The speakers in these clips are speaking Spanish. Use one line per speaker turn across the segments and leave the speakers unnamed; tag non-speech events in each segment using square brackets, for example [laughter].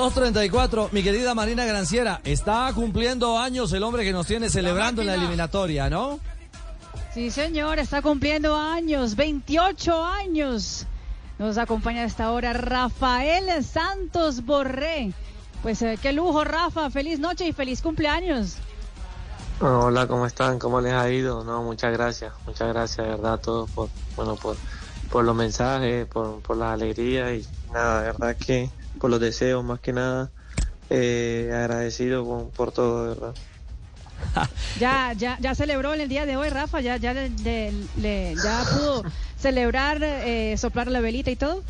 234, mi querida Marina Granciera, está cumpliendo años el hombre que nos tiene celebrando en la eliminatoria, ¿no?
Sí, señor, está cumpliendo años, 28 años. Nos acompaña a esta hora Rafael Santos Borré. Pues eh, qué lujo, Rafa. Feliz noche y feliz cumpleaños.
Hola, ¿cómo están? ¿Cómo les ha ido? No, muchas gracias, muchas gracias, de verdad, a todos por, bueno, por, por los mensajes, por, por la alegría y nada, de verdad que por los deseos más que nada, eh, agradecido con- por todo, de verdad. [laughs]
Ya, ya, ya celebró en el día de hoy, Rafa. Ya, ya, le- le- le- ya pudo celebrar, eh, soplar la velita y todo.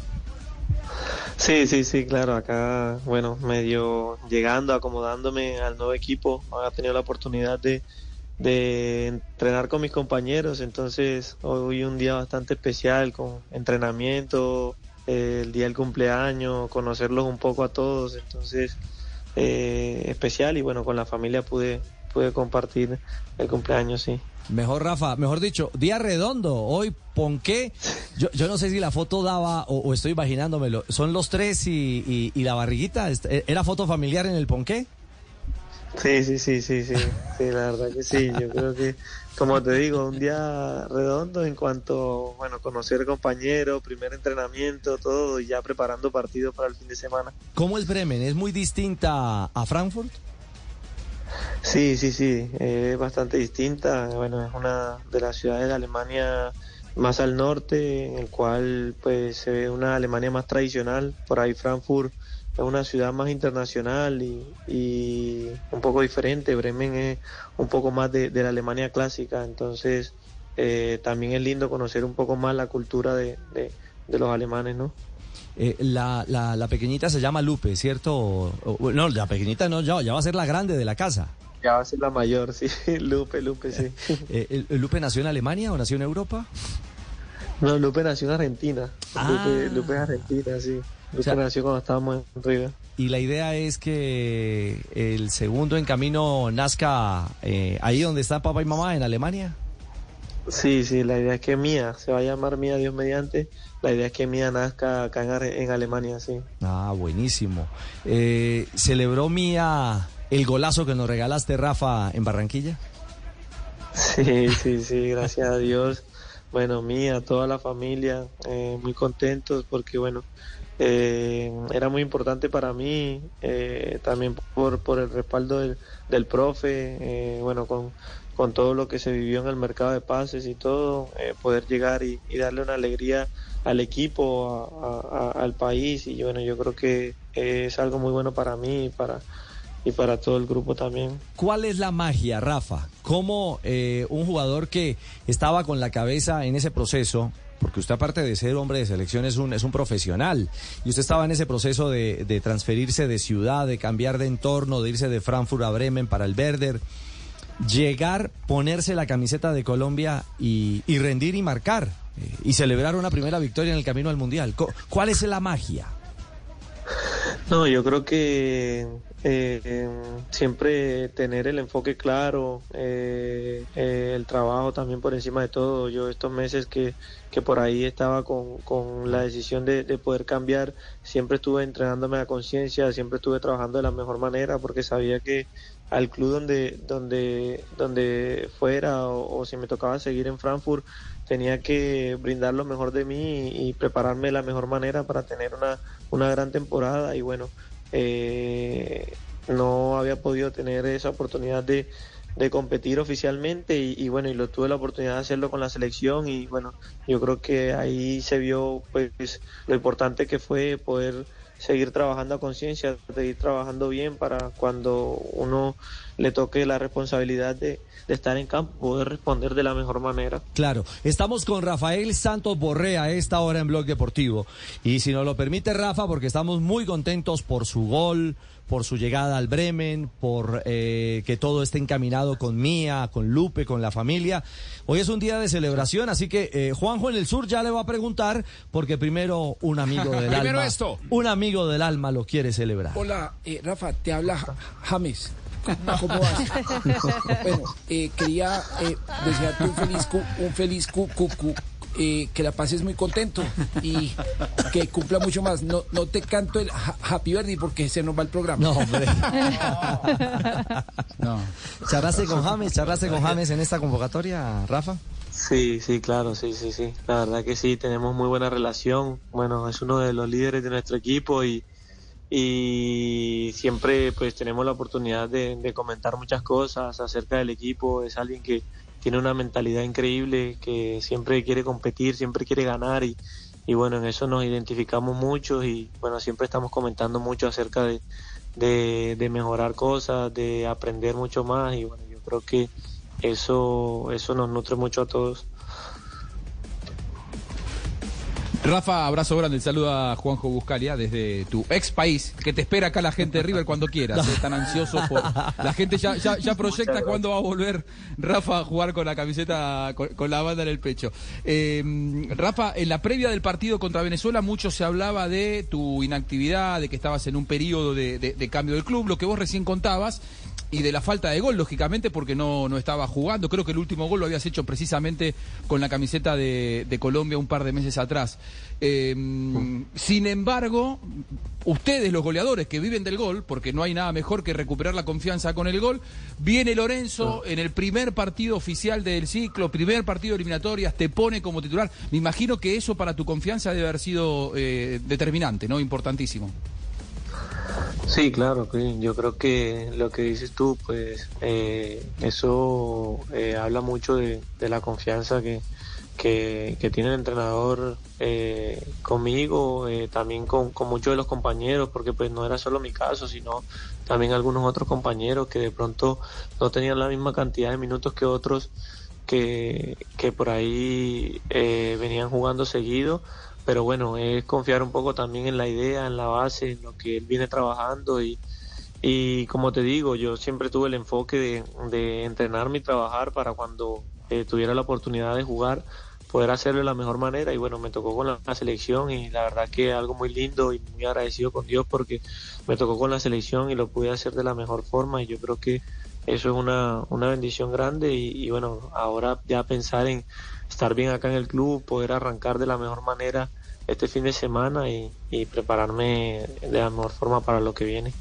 Sí, sí, sí, claro, acá, bueno, medio llegando, acomodándome al nuevo equipo, he tenido la oportunidad de, de entrenar con mis compañeros, entonces hoy un día bastante especial con entrenamiento, eh, el día del cumpleaños, conocerlos un poco a todos, entonces eh, especial y bueno, con la familia pude, pude compartir el cumpleaños, sí.
Mejor, Rafa, mejor dicho, día redondo. Hoy, Ponqué, yo, yo no sé si la foto daba o, o estoy imaginándomelo. Son los tres y, y- y la barriguita. Este, ¿Era foto familiar en el Ponqué?
Sí, sí, sí, sí, sí, sí, la verdad que sí, yo creo que, como te digo, un día redondo en cuanto, bueno, conocer compañeros, primer entrenamiento, todo, y ya preparando partidos para el fin de semana.
¿Cómo es Bremen? ¿Es muy distinta a Frankfurt?
Sí, sí, sí, eh, es bastante distinta, bueno, es una de las ciudades de Alemania más al norte, en el cual pues se ve una Alemania más tradicional, por ahí Frankfurt es una ciudad más internacional y, y un poco diferente, Bremen es un poco más de, de la Alemania clásica, entonces eh, también es lindo conocer un poco más la cultura de, de- de los alemanes, ¿no?
Eh, la, la, la pequeñita se llama Lupe, ¿cierto? O- o- no, la pequeñita no, ya, ya va a ser la grande de la casa.
Ya va a ser la mayor, [laughs] sí, Lupe, Lupe, sí. [laughs]
Eh, ¿el- ¿Lupe nació en Alemania o nació en Europa?
No, Lupe nació en Argentina.
Ah.
Lupe, Lupe es argentina, sí.
O sea-
nació cuando estábamos en River.
Y la idea es que el segundo en camino nazca eh, ahí donde está papá y mamá, en Alemania.
Sí, sí, la idea es que Mía, se va a llamar Mía Dios mediante. La idea es que Mía nazca acá en Alemania, sí.
Ah, buenísimo. Eh, ¿Celebró Mía el golazo que nos regalaste, Rafa, en Barranquilla?
Sí, sí, sí, gracias a Dios. Bueno, Mía, toda la familia, eh, muy contentos porque, bueno, eh, era muy importante para mí, eh, también por, por el respaldo del, del profe, eh, bueno, con, con todo lo que se vivió en el mercado de pases y todo, eh, poder llegar y, darle una alegría al equipo, a- al país y bueno, yo creo que es algo muy bueno para mí y para, y para todo el grupo también.
¿Cuál es la magia, Rafa? ¿Cómo eh, un jugador que estaba con la cabeza en ese proceso, porque usted aparte de ser hombre de selección es un, es un profesional, y usted estaba en ese proceso de, de transferirse de ciudad, de cambiar de entorno, de irse de Frankfurt a Bremen para el Werder, llegar, ponerse la camiseta de Colombia y, rendir y marcar, eh, y celebrar una primera victoria en el camino al Mundial? ¿Cuál es la magia?
No, yo creo que eh, eh, siempre tener el enfoque claro, eh, eh, el trabajo también por encima de todo. Yo estos meses que, que por ahí estaba con, con la decisión de, de poder cambiar, siempre estuve entrenándome a conciencia, siempre estuve trabajando de la mejor manera porque sabía que al club donde, donde, donde fuera o, si me tocaba seguir en Frankfurt, tenía que brindar lo mejor de mí y, y prepararme de la mejor manera para tener una, una gran temporada. Y bueno, eh, no había podido tener esa oportunidad de, de competir oficialmente y, y bueno, y lo tuve la oportunidad de hacerlo con la selección y bueno, yo creo que ahí se vio pues lo importante que fue poder seguir trabajando a conciencia, seguir trabajando bien para cuando uno le toque la responsabilidad de, estar en campo, poder responder de la mejor manera.
Claro, estamos con Rafael Santos Borrea a esta hora en Blog Deportivo. Y si nos lo permite Rafa, porque estamos muy contentos por su gol, por su llegada al Bremen, por eh, que todo esté encaminado con Mía, con Lupe, con la familia. Hoy es un día de celebración, así que eh, Juanjo en el sur ya le va a preguntar, porque primero un amigo del [laughs]
Primero
alma,
esto.
un amigo del alma lo quiere celebrar.
Hola, eh, Rafa, te habla Ja- James. ¿Cómo vas? [laughs] bueno, eh, quería eh, desearte un feliz cu, un feliz cu, cu, cu, eh, que la pases muy contento y que cumpla mucho más. No, no te canto el ha- Happy Birthday porque se nos va el programa.
No, hombre. [laughs] ¿Charlaste con James? ¿Charlaste con James en esta convocatoria, Rafa?
Sí, sí, claro, sí, sí, sí. La verdad que sí, tenemos muy buena relación. Bueno, es uno de los líderes de nuestro equipo y, y siempre pues tenemos la oportunidad de, de comentar muchas cosas acerca del equipo. Es alguien que tiene una mentalidad increíble, que siempre quiere competir, siempre quiere ganar y, y bueno, en eso nos identificamos mucho y bueno, siempre estamos comentando mucho acerca de, de, de mejorar cosas, de aprender mucho más y bueno, yo creo que eso, eso nos nutre mucho a todos.
Rafa, abrazo grande, saluda a Juanjo Buscalia desde tu ex país, que te espera acá la gente de River cuando quieras, [laughs] eh, tan ansioso por... La gente ya, ya, ya proyecta cuándo va a volver Rafa a jugar con la camiseta, con, con la banda en el pecho. Eh, Rafa, en la previa del partido contra Venezuela mucho se hablaba de tu inactividad, de que estabas en un periodo de, de- de cambio del club, lo que vos recién contabas, y de la falta de gol, lógicamente, porque no, no estaba jugando. Creo que el último gol lo habías hecho precisamente con la camiseta de, de Colombia un par de meses atrás. Eh, sin embargo, ustedes, los goleadores que viven del gol, porque no hay nada mejor que recuperar la confianza con el gol, viene Lorenzo en el primer partido oficial del ciclo, primer partido de eliminatorias, te pone como titular. Me imagino que eso para tu confianza debe haber sido eh, determinante, ¿no? Importantísimo.
Sí, claro, yo creo que lo que dices tú, pues eh, eso eh, habla mucho de, la confianza que, que, que tiene el entrenador eh, conmigo, eh, también con, con muchos de los compañeros, porque pues no era solo mi caso, sino también algunos otros compañeros que de pronto no tenían la misma cantidad de minutos que otros que, que por ahí eh, venían jugando seguido pero bueno, es confiar un poco también en la idea, en la base, en lo que él viene trabajando y, y como te digo, yo siempre tuve el enfoque de, de entrenarme y trabajar para cuando eh, tuviera la oportunidad de jugar, poder hacerlo de la mejor manera y bueno, me tocó con la, selección y la verdad que algo muy lindo y muy agradecido con Dios porque me tocó con la selección y lo pude hacer de la mejor forma y yo creo que eso es una, una bendición grande y, y bueno, ahora ya pensar en estar bien acá en el club, poder arrancar de la mejor manera este fin de semana y, y prepararme de la mejor forma para lo que viene.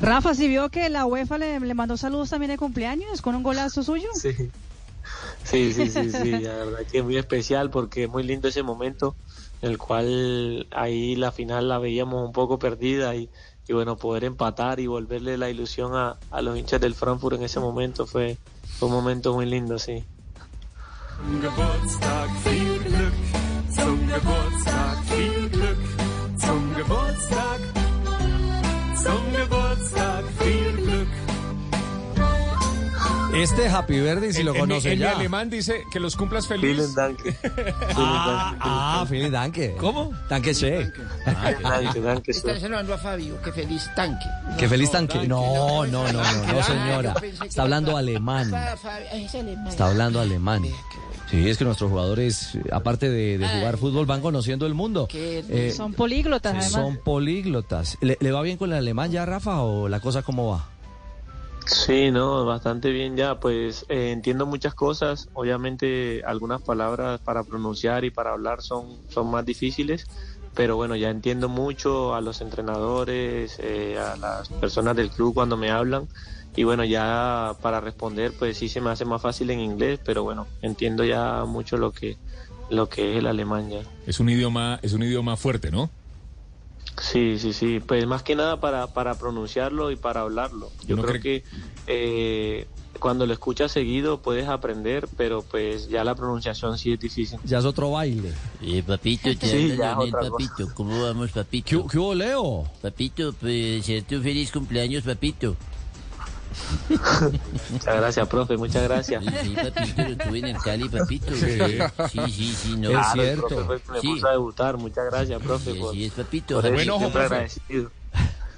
Rafa, si vio que la UEFA le, le mandó saludos también de cumpleaños con un golazo suyo.
Sí, sí, sí, sí, sí, la verdad que es muy especial porque es muy lindo ese momento en el cual ahí la final la veíamos un poco perdida y, y bueno, poder empatar y volverle la ilusión a, a los hinchas del Frankfurt en ese momento fue, fue un momento muy lindo, sí.
Zum Geburtstag viel Glück, zum Geburtstag viel Glück, zum Geburtstag, viel Glück.
Este Happy Verde, si lo
En- en
conoce
en mi
ya.
alemán dice que los cumplas feliz.
Vielen Dank. [laughs]
Ah, ah, vielen Danke.
¿Cómo?
Danke schön.
Danke, danke.
Están saludando a Fabio, que feliz tanque.
Qué feliz tanque. No, no, no, no, no, señora.
que
Está hablando alemán. Está hablando alemán. Sí, es que nuestros jugadores, aparte de, de jugar fútbol, van conociendo el mundo. Eh,
Son políglotas, además.
son políglotas. ¿Le, le va bien con el alemán ya, Rafa, o la cosa cómo va?
Sí, no, bastante bien ya, pues eh, entiendo muchas cosas, obviamente algunas palabras para pronunciar y para hablar son, son más difíciles, pero bueno, ya entiendo mucho a los entrenadores, eh, a las personas del club cuando me hablan y bueno, ya para responder pues sí se me hace más fácil en inglés, pero bueno, entiendo ya mucho lo que, lo que es el alemán ya.
Es un idioma, es un idioma fuerte, ¿no?
Sí, sí, sí. Pues más que nada para, para pronunciarlo y para hablarlo. Yo creo que eh, cuando lo escuchas seguido puedes aprender, pero pues ya la pronunciación sí es difícil.
Ya es otro baile.
Eh, papito, te [laughs]
Sí, ya, cosa.
¿Cómo vamos, papito?
¿Qué, qué hubo, Leo?
Papito, pues, desearte un feliz cumpleaños, papito.
Muchas gracias, profe, muchas gracias.
Sí, papito, lo tuve en el Cali, papito.
Sí.
Sí, sí, sí, no.
Claro, el profe fue el que me
Sí.
puso a debutar. Muchas gracias, profe.
Sí,
por-
es, papito.
por
Bueno,
agradecido.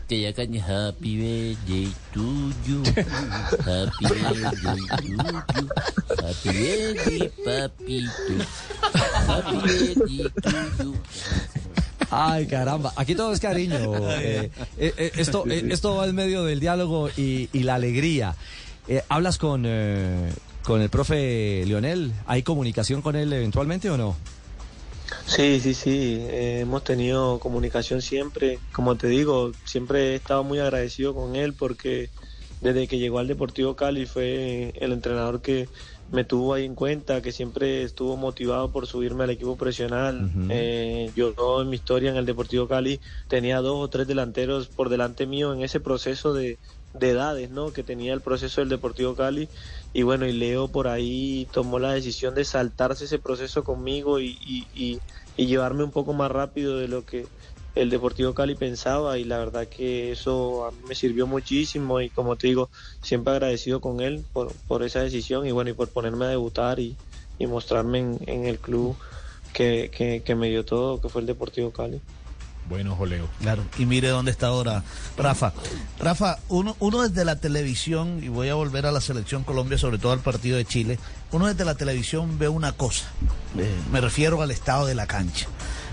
Happy birthday to you. Happy birthday to you. Happy birthday, papito. Happy birthday to you.
Ay, caramba. Aquí todo es cariño. [laughs] Eh, eh, eh, esto, eh, esto va en medio del diálogo y, y la alegría. Eh, ¿Hablas con, eh, con el profe Leonel? ¿Hay comunicación con él eventualmente o no?
Sí, sí, sí. eh, hemos tenido comunicación siempre. Como te digo, siempre he estado muy agradecido con él porque desde que llegó al Deportivo Cali fue el entrenador que me tuvo ahí en cuenta, que siempre estuvo motivado por subirme al equipo profesional. Eh, yo yo en mi historia en el Deportivo Cali tenía dos o tres delanteros por delante mío en ese proceso de, de edades, ¿no? Que tenía el proceso del Deportivo Cali y bueno, y Leo por ahí tomó la decisión de saltarse ese proceso conmigo y, y, y- y llevarme un poco más rápido de lo que el Deportivo Cali pensaba y la verdad que eso a mí me sirvió muchísimo y como te digo, siempre agradecido con él por, por esa decisión y bueno, y por ponerme a debutar y, y mostrarme en, en el club que, que, que me dio todo, que fue el Deportivo Cali.
Bueno, Joleo.
Claro, y mire dónde está ahora Rafa. Rafa, uno, uno desde la televisión, y voy a volver a la selección Colombia, sobre todo al partido de Chile, uno desde la televisión ve una cosa, eh, me refiero al estado de la cancha,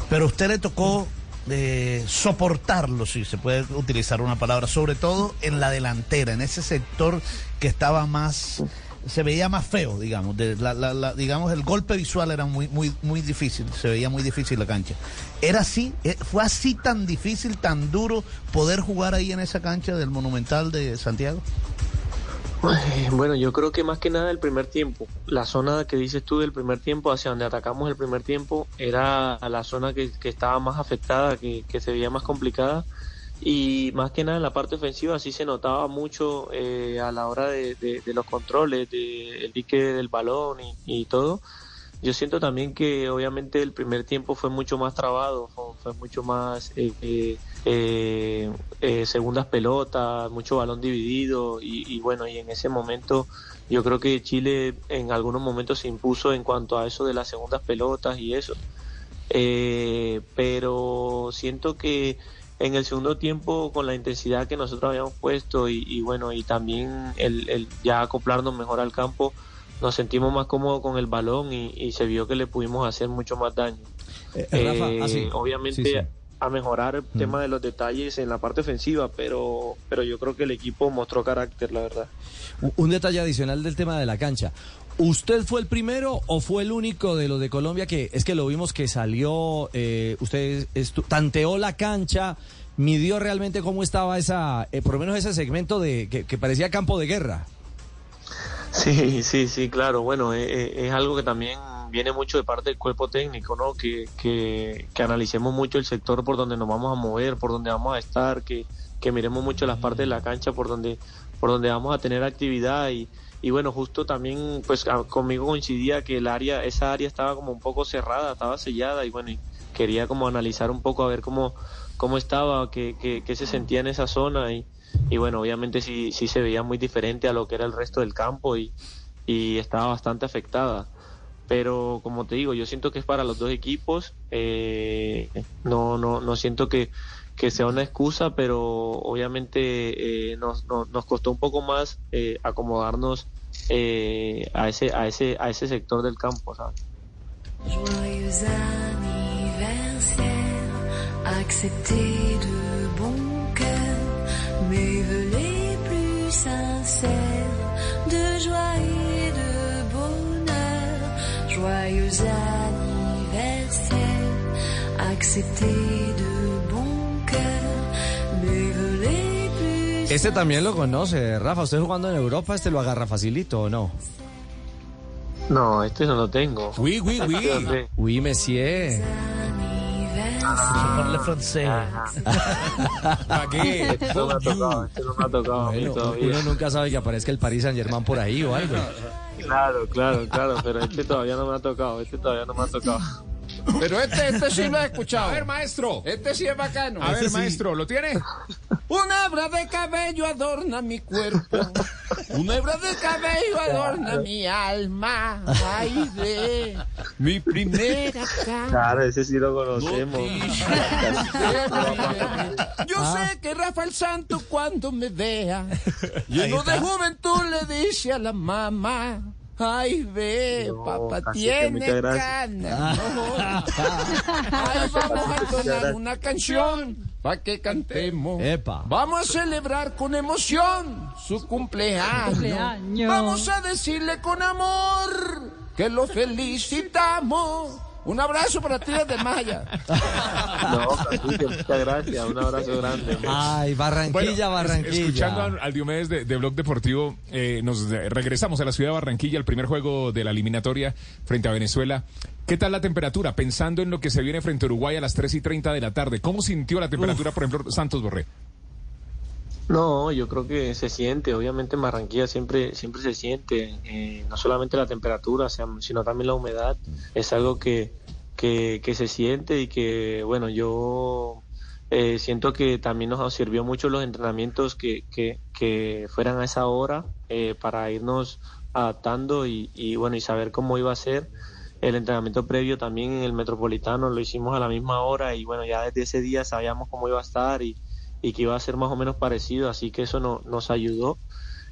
pero a usted le tocó eh, soportarlo, si se puede utilizar una palabra, sobre todo en la delantera, en ese sector que estaba más se veía más feo, digamos, digamos el golpe visual era muy muy muy difícil, se veía muy difícil la cancha. Era así, Eh, fue así tan difícil, tan duro poder jugar ahí en esa cancha del Monumental de Santiago.
Eh, Bueno, yo creo que más que nada el primer tiempo, la zona que dices tú del primer tiempo, hacia donde atacamos el primer tiempo, era la zona que, estaba más afectada, que, se veía más complicada y más que nada en la parte ofensiva sí se notaba mucho eh, a la hora de, de- de los controles, del pique del balón y todo. Yo siento también que obviamente el primer tiempo fue mucho más trabado, fue, mucho más eh, eh, eh, eh, segundas pelotas, mucho balón dividido y, bueno, y en ese momento yo creo que Chile en algunos momentos se impuso en cuanto a eso de las segundas pelotas y eso. Pero siento que en el segundo tiempo con la intensidad que nosotros habíamos puesto y, bueno y también el ya acoplarnos mejor al campo nos sentimos más cómodos con el balón y, y se vio que le pudimos hacer mucho más daño
Eh, Rafa,
Eh,
ah, sí.
obviamente
Sí, sí.
a mejorar el tema de los detalles en la parte ofensiva pero pero yo creo que el equipo mostró carácter la verdad
Un detalle adicional del tema de la cancha. ¿Usted fue el primero o fue el único de los de Colombia que es que lo vimos que salió, eh, usted tanteó la cancha, midió realmente cómo estaba esa, eh, por lo menos ese segmento de que, que parecía campo de guerra?
Sí, sí, sí, claro. Bueno, eh, eh, es, algo que también viene mucho de parte del cuerpo técnico, ¿no? Que, que, que analicemos mucho el sector por donde nos vamos a mover, por donde vamos a estar, que, que miremos mucho las partes de la cancha por donde, por donde vamos a tener actividad y, y bueno, justo también pues a- conmigo coincidía que el área, esa área estaba como un poco cerrada, estaba sellada y bueno, quería como analizar un poco a ver cómo, cómo estaba, qué, qué, qué se sentía en esa zona y, y bueno, obviamente sí, sí se veía muy diferente a lo que era el resto del campo y, y estaba bastante afectada. Pero como te digo, yo siento que es para los dos equipos. eh, no, no, no siento que, que sea una excusa, pero obviamente eh, nos, nos, costó un poco más eh, acomodarnos eh, a ese, a ese, a ese sector del campo, ¿sabes?
Acceptez de bon cœur mes vœux les plus sincères de joie et de bonheur. Joyeux anniversaire, acceptez de bon cœur mes vœux les plus
Este también lo conoce, Rafa. ¿Usted jugando en Europa, este lo agarra facilito o no?
No, este no lo tengo.
Oui, oui, oui. [laughs] Oui, monsieur.
Ah,
Parle francés.
¿Para qué?
Este no me ha tocado, no me ha tocado a mí
Bueno, uno nunca sabe que aparezca el Paris Saint Germain por ahí o algo.
Claro, claro, claro, pero este todavía no me ha tocado, este todavía no me ha tocado.
Pero este, este sí lo he escuchado.
A ver, maestro.
Este sí es bacano.
A ver, maestro, ¿lo tiene?
Una hebra de cabello adorna mi cuerpo. Una hebra de cabello adorna mi alma. Ay, de mi primera [laughs] cara.
Claro, ese sí lo conocemos.
Yo sé que Rafael Santo cuando me vea, lleno de juventud le dice a la mamá. Ay, ve, papá tiene ganas. [laughs] Ay, vamos a entonar una canción para que cantemos.
Epa.
Vamos a celebrar con emoción su cumpleaños.
Cumpleaños.
Vamos a decirle con amor que lo felicitamos. Un abrazo para ti desde Maya.
No, muchas gracias, un abrazo grande.
Ay, Barranquilla,
Bueno,
Barranquilla.
Escuchando al, al Diomedes de, de Blog Deportivo, eh, nos regresamos a la ciudad de Barranquilla, el primer juego de la eliminatoria frente a Venezuela. ¿Qué tal la temperatura? Pensando en lo que se viene frente a Uruguay a las 3 y 30 de la tarde. ¿Cómo sintió la temperatura, por ejemplo, Santos Borré?
No, yo creo que se siente, obviamente en Barranquilla siempre, siempre se siente, eh, no solamente la temperatura, sino también la humedad, es algo que, que, se siente y que, bueno, yo eh, siento que también nos sirvió mucho los entrenamientos que, que, que fueran a esa hora eh, para irnos adaptando y, bueno, y saber cómo iba a ser. El entrenamiento previo también en el Metropolitano lo hicimos a la misma hora y bueno, ya desde ese día sabíamos cómo iba a estar y, y que iba a ser más o menos parecido, así que eso no- nos ayudó.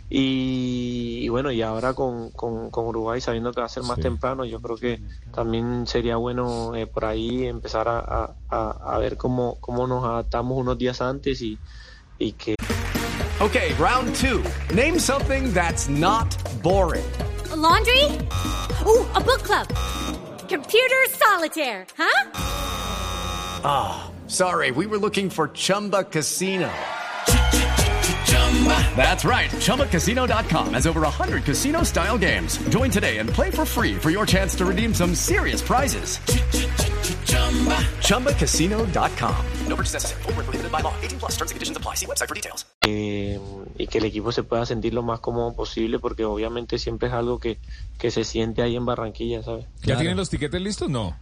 Y, y bueno, y ahora con, con, con Uruguay sabiendo que va a ser más temprano, yo creo que también sería bueno eh, por ahí empezar a, a- a- a ver cómo, cómo nos adaptamos unos días antes y, y que
Okay, round two. Name something that's not boring.
laundry? Ooh, a book club. Computer solitaire, huh?
Ah, sorry, we were looking for Chumba Casino. That's right. ChumbaCasino.com has over 100 casino style games. Join today and play for free for your chance to redeem some serious prizes. ChumbaCasino.com. No purchase necessary. Void where prohibited by law. 18 plus terms and conditions apply. See website for details.
eh, y que el equipo se pueda sentir lo más cómodo posible, porque obviamente siempre es algo que, que se siente ahí en Barranquilla, ¿sabes?
¿Ya tienen los tiquetes listos? No.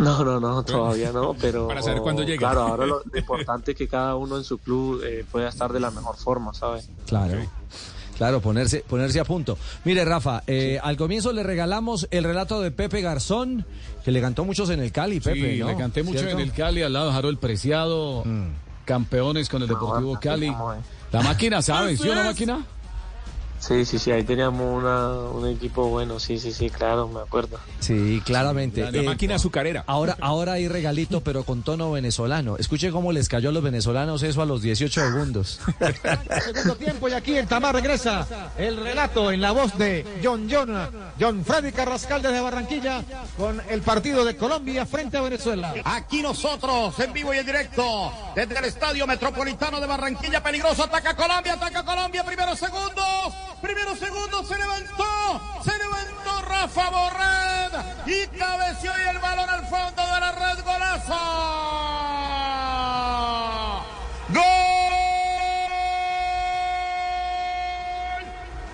No, no, no, todavía no, [laughs] pero
Para saber cuándo llega.
Claro, ahora lo, [laughs] importante es que cada uno en su club eh, pueda estar de la mejor forma, ¿sabes?
Claro. Claro, ponerse, ponerse a punto. Mire, Rafa, eh, al comienzo le regalamos el relato de Pepe Garzón, que le cantó muchos en el Cali, Pepe,
Sí,
¿no?
le canté mucho
¿Cierto?
en el Cali, al lado de Harold Preciado, campeones con el Deportivo Cali. La máquina, ¿sabes? ¿Sí o no, máquina?
Sí, sí, sí, ahí teníamos una, un equipo bueno, sí, sí, sí, claro, me acuerdo.
Sí, claramente. Eh,
La máquina azucarera.
Ahora, ahora hay regalito, [laughs] pero con tono venezolano. Escuche cómo les cayó a los venezolanos eso a los 18 segundos. [laughs]
Segundo tiempo y aquí el Tamar regresa. El relato en la voz de John John, John Freddy Carrascal desde Barranquilla con el partido de Colombia frente a Venezuela.
Aquí nosotros, en vivo y en directo, desde el Estadio Metropolitano de Barranquilla, peligroso, ataca Colombia, ataca Colombia, primeros segundos, segundos, se levantó, se levantó Rafa Borred y cabeció y el balón al fondo de la red, golazo. ¡Gol!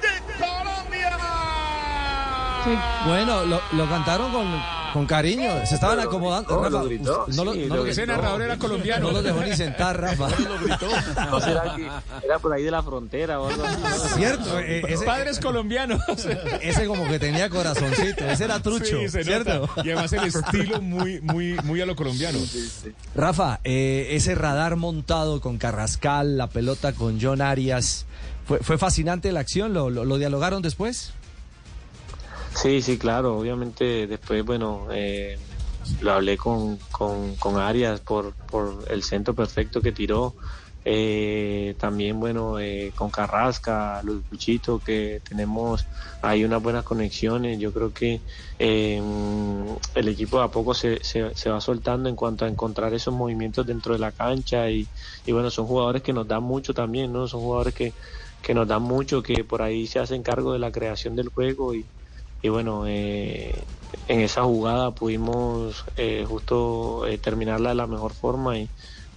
¡De Colombia!
Bueno, lo, lo cantaron con, con cariño. Se estaban acomodando.
No,
Rafa,
lo gritó,
no lo-
sí,
no
lo
lo-
gritó.
Ese narrador era colombiano.
No lo dejó ni sentar, [laughs] Rafa.
No será que era por ahí de la frontera o algo así.
Cierto, eh, ese,
Padres colombianos.
ese como que tenía corazoncito. Ese era trucho,
Sí,
¿cierto?
nota. Y además el estilo muy, muy, muy a lo colombiano.
Rafa, eh, ese radar montado con Carrascal, la pelota con John Arias, ¿fue, fue fascinante la acción? ¿Lo, lo, lo dialogaron después?
Sí, sí, claro. Obviamente después, bueno, eh, lo hablé con, con, con Arias por, por el centro perfecto que tiró. Eh, también, bueno, eh, con Carrasca, Luchito, que tenemos ahí unas buenas conexiones. Yo creo que eh, el equipo de a poco se, se, se va soltando en cuanto a encontrar esos movimientos dentro de la cancha y, y bueno, son jugadores que nos dan mucho también, ¿no? Son jugadores que, que nos dan mucho, que por ahí se hacen cargo de la creación del juego y, y bueno, eh, en esa jugada pudimos eh, justo eh, terminarla de la mejor forma y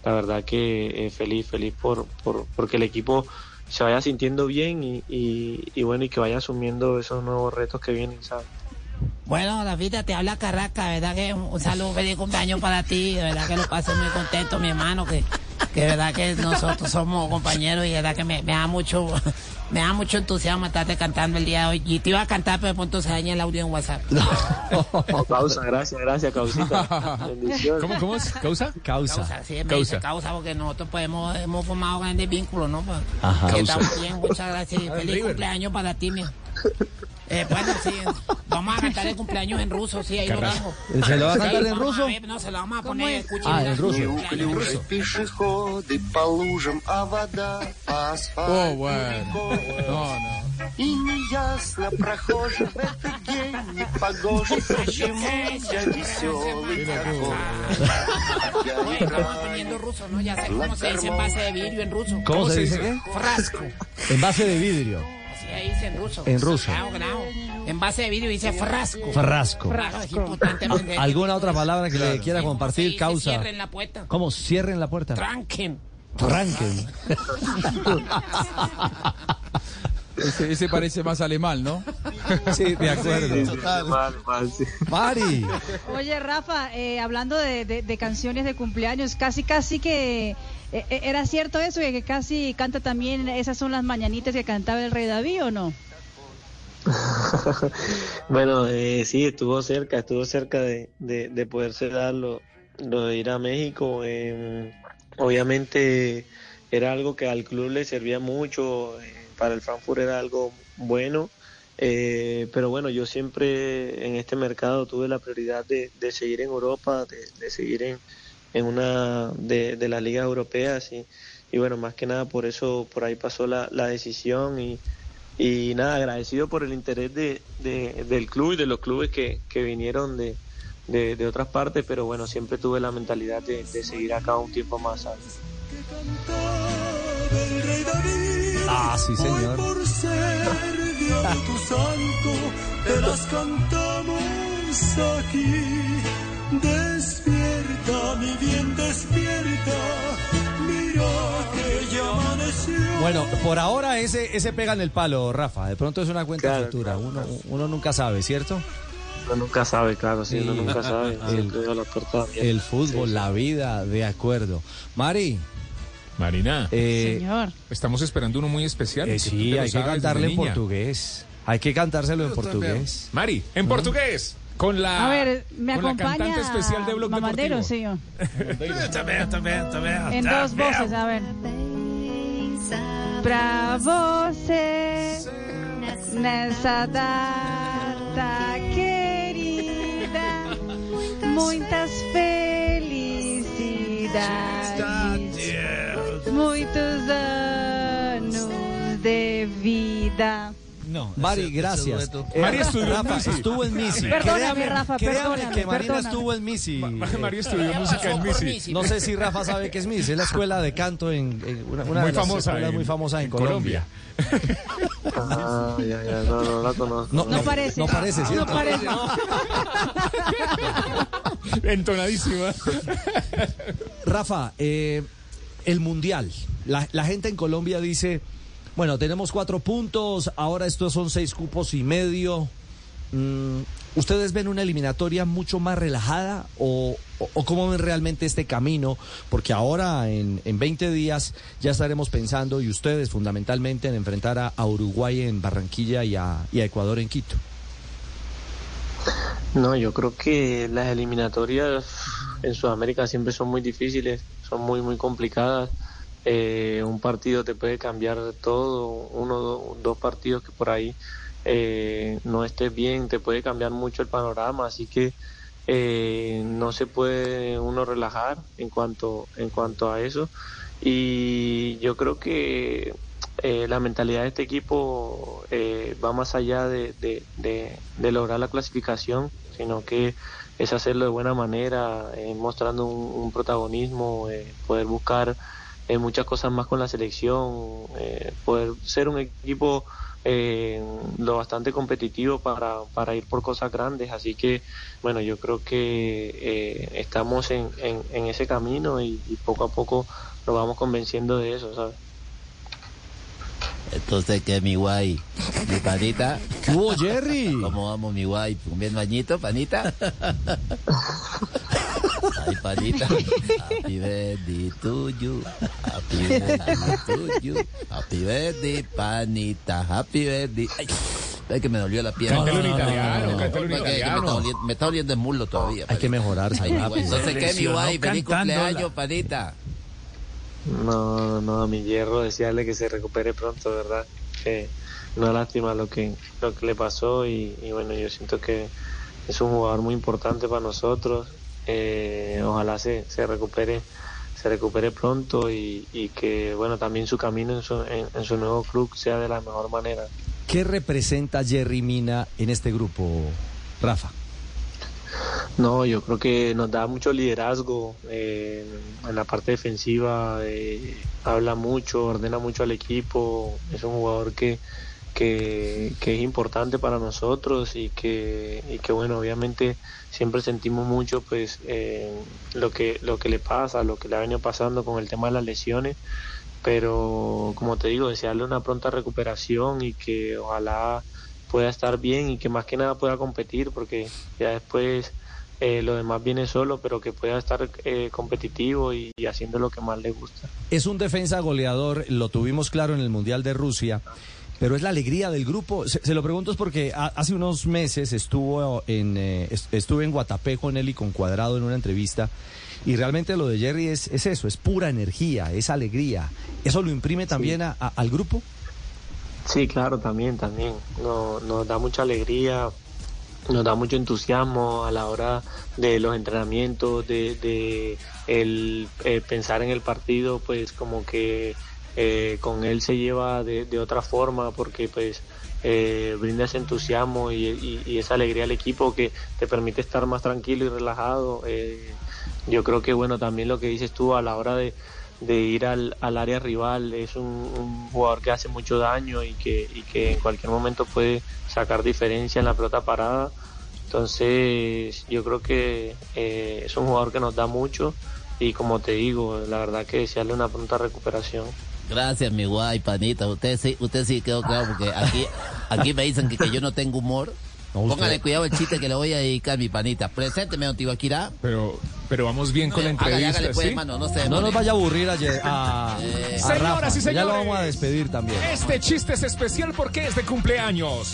la verdad que eh, feliz, feliz por, por porque el equipo se vaya sintiendo bien y, y, y bueno y que vaya asumiendo esos nuevos retos que vienen, ¿sabes?
Bueno, Rafita, te habla Carraca, ¿verdad? Que un, saludo, feliz cumpleaños para ti, de verdad que lo pasé muy contento, mi hermano, que, que verdad que nosotros somos compañeros y verdad que me, me da mucho, me da mucho entusiasmo estarte cantando el día de hoy. Y te iba a cantar, pero de pronto se daña el audio en WhatsApp.
Causa, gracias, gracias, Causita. Bendiciones.
¿Cómo, cómo es? ¿Causa?
Causa, sí, me dice causa porque nosotros podemos, hemos formado grandes vínculos, ¿no? Pues,
Ajá.
que
Causa.
estamos bien, muchas gracias. y Feliz cumpleaños para ti, mi. [laughs] Eh, bueno, sí, vamos a cantar el cumpleaños en ruso, sí, ahí lo
Carrasco.
tengo.
¿Se lo va a cantar en
Vamos
ruso?
ver, No, se lo vamos a poner, escuchen.
Ah,
mira,
en ruso.
cumpleaños en ruso.
Пешеходы по лужам, а вода по асфальту
Oh, bueno. No, no.
И неясно прохожим в этот день непогожий, почему я веселый такой. Я
Oye, estamos aprendiendo ruso, ¿no? Ya sé cómo se dice en base de vidrio en ruso.
¿Cómo se dice qué?
Frasco.
En base de vidrio.
Dice en ruso.
En ruso.
Claro, claro. En base de vidrio dice frasco.
Frasco.
Es importante aprender.
¿Alguna otra palabra que le quiera compartir?
Se
Causa.
cierren la puerta.
¿Cómo? Cierren la puerta.
Tranquen.
Tranquen. [laughs] [laughs]
Ese, ese parece más alemán, ¿no? [laughs]
Sí, de acuerdo.
Mal, mal, sí.
Mari.
Oye, Rafa, eh, hablando de, de- de canciones de cumpleaños, casi, casi que. eh, eh, ¿Era cierto eso? Que casi canta también. Esas son las mañanitas que cantaba el Rey David, ¿o no? [laughs]
Bueno, eh, sí, estuvo cerca, estuvo cerca de, de, de poderse dar lo, lo de ir a México. eh, obviamente era algo que al club le servía mucho, eh, para el Frankfurt era algo bueno, eh, pero bueno, yo siempre en este mercado tuve la prioridad de, de seguir en Europa, de, de seguir en, en una de, de las ligas europeas y, y bueno, más que nada por eso, por ahí pasó la, la decisión y, y nada, agradecido por el interés de, de- del club y de los clubes que, que vinieron de, otras partes, pero bueno, siempre tuve la mentalidad de seguir acá un tiempo más. ¿sabes?
Ah, sí, señor.
Por ser Día de tu santo, te las cantamos aquí. Despierta, mi bien, despierta. Mira que ya amaneció.
Bueno, por ahora ese, ese pega en el palo, Rafa. De pronto es una cuenta
Claro,
futura. Uno, uno nunca sabe, ¿cierto?
Uno nunca sabe, claro, sí, uno
Sí.
nunca sabe. [laughs]
El-
la puerta.
El fútbol, la vida, de acuerdo. Mari.
Marina.
Eh,
Señor.
Estamos esperando uno muy especial.
eh, sí, hay que cantarle en portugués. Hay que cantárselo en portugués.
Mari, en portugués. Con la,
A ver, me
con la cantante especial de Blog
Mamadero,
Deportivo.
señor.
También, también, también.
En dos voces, a ver. Pra você nessa data querida, muitas felicidades, muitos anos de vida.
No,
Mari,
ese- ese
gracias.
dueto.
Eh,
Mari estudió en
Rafa,
Misi.
estuvo en Misi.
Perdóname,
Créame-
Rafa,
créame
perdóname,
que Marina
perdóname.
estuvo en Misi.
María estudió música en Misi.
No sé si Rafa sabe qué es Misi. Es la escuela de canto en, en una, una
Muy
de las
famosa
escuelas
en-
muy famosas en,
en
Colombia.
Ah, ya, ya, no, no la conozco.
No,
No parece.
No parece, ¿cierto?
No parece.
Entonadísima.
Rafa, eh, el Mundial. La, la gente en Colombia dice, bueno, tenemos cuatro puntos, ahora estos son seis cupos y medio. Mm, ¿Ustedes ven una eliminatoria mucho más relajada o, cómo ven realmente este camino? Porque ahora en, en 20 días ya estaremos pensando, y ustedes fundamentalmente, en enfrentar a, Uruguay en Barranquilla y a Ecuador en Quito.
No, yo creo que las eliminatorias en Sudamérica siempre son muy difíciles, son muy, muy complicadas. Eh, un partido te puede cambiar todo, uno dos partidos que por ahí eh, no estés bien, te puede cambiar mucho el panorama, así que eh, no se puede uno relajar en cuanto, en cuanto a eso. Y yo creo que la mentalidad de este equipo va más allá de- de- de lograr la clasificación, sino que es hacerlo de buena manera, eh, mostrando un, protagonismo, eh, poder buscar eh, muchas cosas más con la selección, poder ser un equipo lo bastante competitivo para, para ir por cosas grandes. Así que, bueno, yo creo que estamos en, en, en ese camino y, y poco a poco nos vamos convenciendo de eso, ¿sabes?
Entonces, ¿qué, mi guay? ¿Mi panita?
¿Qué hubo, Jerry?
¿Cómo vamos, mi guay? ¿Un bien bañito, panita? Ay, panita. Happy birthday to you. Happy birthday to you. Happy birthday, panita. Happy birthday. Ay, ay, que me dolió la pierna.
En italiano, en italiano.
me está doliendo el muslo todavía.
Hay que mejorar.
Ay, mi guay. Entonces, ¿qué, mi guay? Feliz cumpleaños, panita.
No, no, mi hierro desearle que se recupere pronto, ¿verdad? Que no lástima lo que, lo que le pasó y, bueno, yo siento que es un jugador muy importante para nosotros. Eh, ojalá se, se recupere se recupere pronto y, y que bueno también su camino en su, en su nuevo club sea de la mejor manera.
¿Qué representa Jerry Mina en este grupo, Rafa?
No, yo creo que nos da mucho liderazgo eh, en la parte defensiva, eh, habla mucho, ordena mucho al equipo, es un jugador que, que, es importante para nosotros y que, y que bueno, obviamente siempre sentimos mucho pues eh, lo que lo que le pasa, lo que le ha venido pasando con el tema de las lesiones, pero como te digo, desearle una pronta recuperación y que ojalá pueda estar bien y que más que nada pueda competir porque ya después eh, lo demás viene solo, pero que pueda estar eh, competitivo y, y haciendo lo que más le gusta.
Es un defensa goleador, lo tuvimos claro en el Mundial de Rusia, pero es la alegría del grupo. Se, se lo pregunto es porque ha- hace unos meses estuvo en, eh, est- estuve en Guatapé con él y con Cuadrado en una entrevista. Y realmente lo de Jerry es, es eso, es pura energía, es alegría. ¿Eso lo imprime también a- a- al grupo?
Sí, claro, también, también. No, nos da mucha alegría, nos da mucho entusiasmo a la hora de los entrenamientos, de, de el pensar en el partido, pues como que eh, con él se lleva de, otra forma, porque pues eh, brinda ese entusiasmo y, y- y esa alegría al equipo que te permite estar más tranquilo y relajado. Eh, yo creo que bueno, también lo que dices tú a la hora de, de ir al, al área rival es un, un jugador que hace mucho daño y que, y que en cualquier momento puede sacar diferencia en la pelota parada. Entonces yo creo que eh, es un jugador que nos da mucho y como te digo, la verdad que desearle una pronta recuperación.
Gracias, mi guay, panita. Usted sí, usted sí quedó claro porque aquí, aquí me dicen que, que yo no tengo humor.
usted-
Póngale cuidado el chiste que le voy a dedicar a mi panita. Presénteme, don Tibaquirá.
Pero, pero vamos bien con la entrevista,
hágale, pues, no se
No
demore.
nos vaya a aburrir a, Ye- a, a
Señoras
Rafa.
y
Ya
señores.
lo vamos a despedir también.
Este chiste es especial porque es de cumpleaños.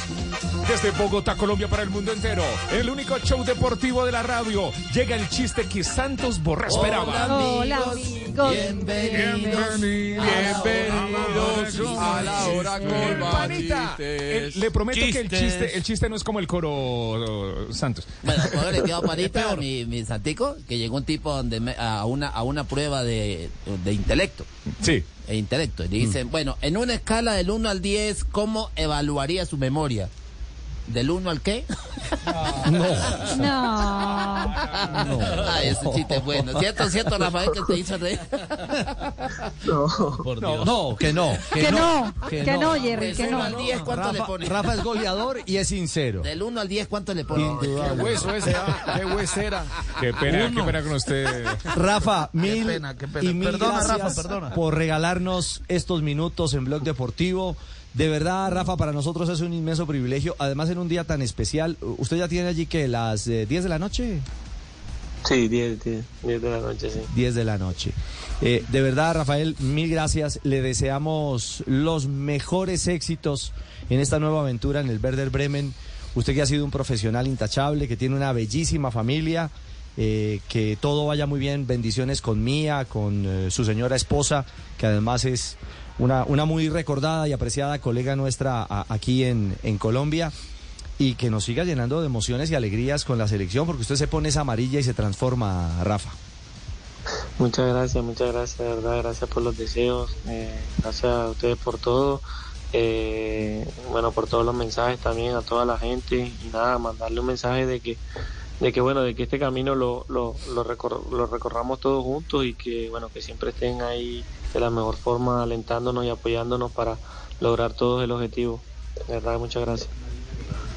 Desde Bogotá, Colombia, para el mundo entero. El único show deportivo de la radio. Llega el chiste que Santos Borré esperaba.
Hola, amigos.
Bienvenidos, bienvenidos a la hora
Eh,
con
panita, eh, le prometo que el chiste, el chiste no es como el coro Santos.
Bueno, póngale cuidado, [laughs] panita, mi, mi santico, que llegó un tipo donde me- a, una, a una prueba de, de intelecto.
Sí.
E intelecto. Y dicen, bueno, en una escala del 1 al 10, ¿cómo evaluaría su memoria? ¿Del 1 al qué? [laughs]
No.
No.
Ay, ese chiste es bueno. ¿Cierto, cierto, Rafael, que te hizo reír?
No,
Por Dios. No, que no.
Que no, que no, Jerry,
Del
que
1
no.
al 10, ¿cuánto le
Rafa,
pone?
Rafa es goleador y es sincero.
Del 1 al 10, ¿cuánto le pone?
Indudable.
hueso ese, ah, qué huesera.
Qué pena,
Uno.
qué pena con usted.
Rafa, mil
pena, qué pena.
y mil
Perdona,
gracias
Rafa, perdona.
por regalarnos estos minutos en Blog Deportivo. De verdad, Rafa, para nosotros es un inmenso privilegio. Además, en un día tan especial, ¿usted ya tiene allí que las eh, 10 de la noche?
Sí, 10, 10, 10 de la noche, sí.
10 de la noche. Eh, de verdad, Rafael, mil gracias. Le deseamos los mejores éxitos en esta nueva aventura en el Werder Bremen. Usted que ha sido un profesional intachable, que tiene una bellísima familia, eh, que todo vaya muy bien. Bendiciones con Mía, con eh, su señora esposa, que además es una, una muy recordada y apreciada colega nuestra aquí en, en Colombia. Y que nos siga llenando de emociones y alegrías con la selección, porque usted se pone esa amarilla y se transforma, Rafa.
Muchas gracias, muchas gracias, de verdad, gracias por los deseos, eh, gracias a ustedes por todo, eh, bueno, por todos los mensajes también a toda la gente y nada, mandarle un mensaje de que de que bueno, de que este camino lo, lo, lo, recor- lo recorramos todos juntos y que bueno, que siempre estén ahí de la mejor forma alentándonos y apoyándonos para lograr todos el objetivo. De verdad, muchas gracias.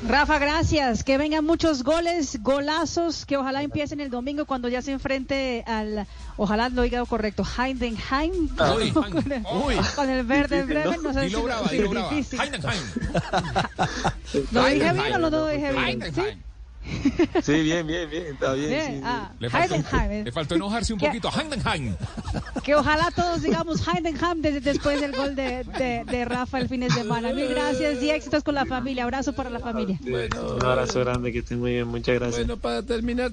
Rafa, gracias. Que vengan muchos goles, golazos, que ojalá empiecen el domingo cuando ya se enfrente al, ojalá lo diga correcto, Heidenheim.
Uy, [laughs]
con, el,
uy.
con el verde
Difícil,
Bremen. No sé
Dilo
si-
brava, brava.
difícil.
Heidenheim. [laughs]
¿Lo dije bien o no lo dije bien? ¿Sí?
Sí, bien, bien, bien, está bien.
Bien,
sí, sí.
ah,
Le faltó,
Heidenheim.
le faltó enojarse un poquito. Heidenheim.
Que ojalá todos digamos Heidenheim desde después del gol de, de, de Rafa el fin de semana. Mil gracias y éxitos con la familia. Abrazo para la familia.
Un abrazo grande, que estén muy bien, muchas gracias.
Bueno, para terminar,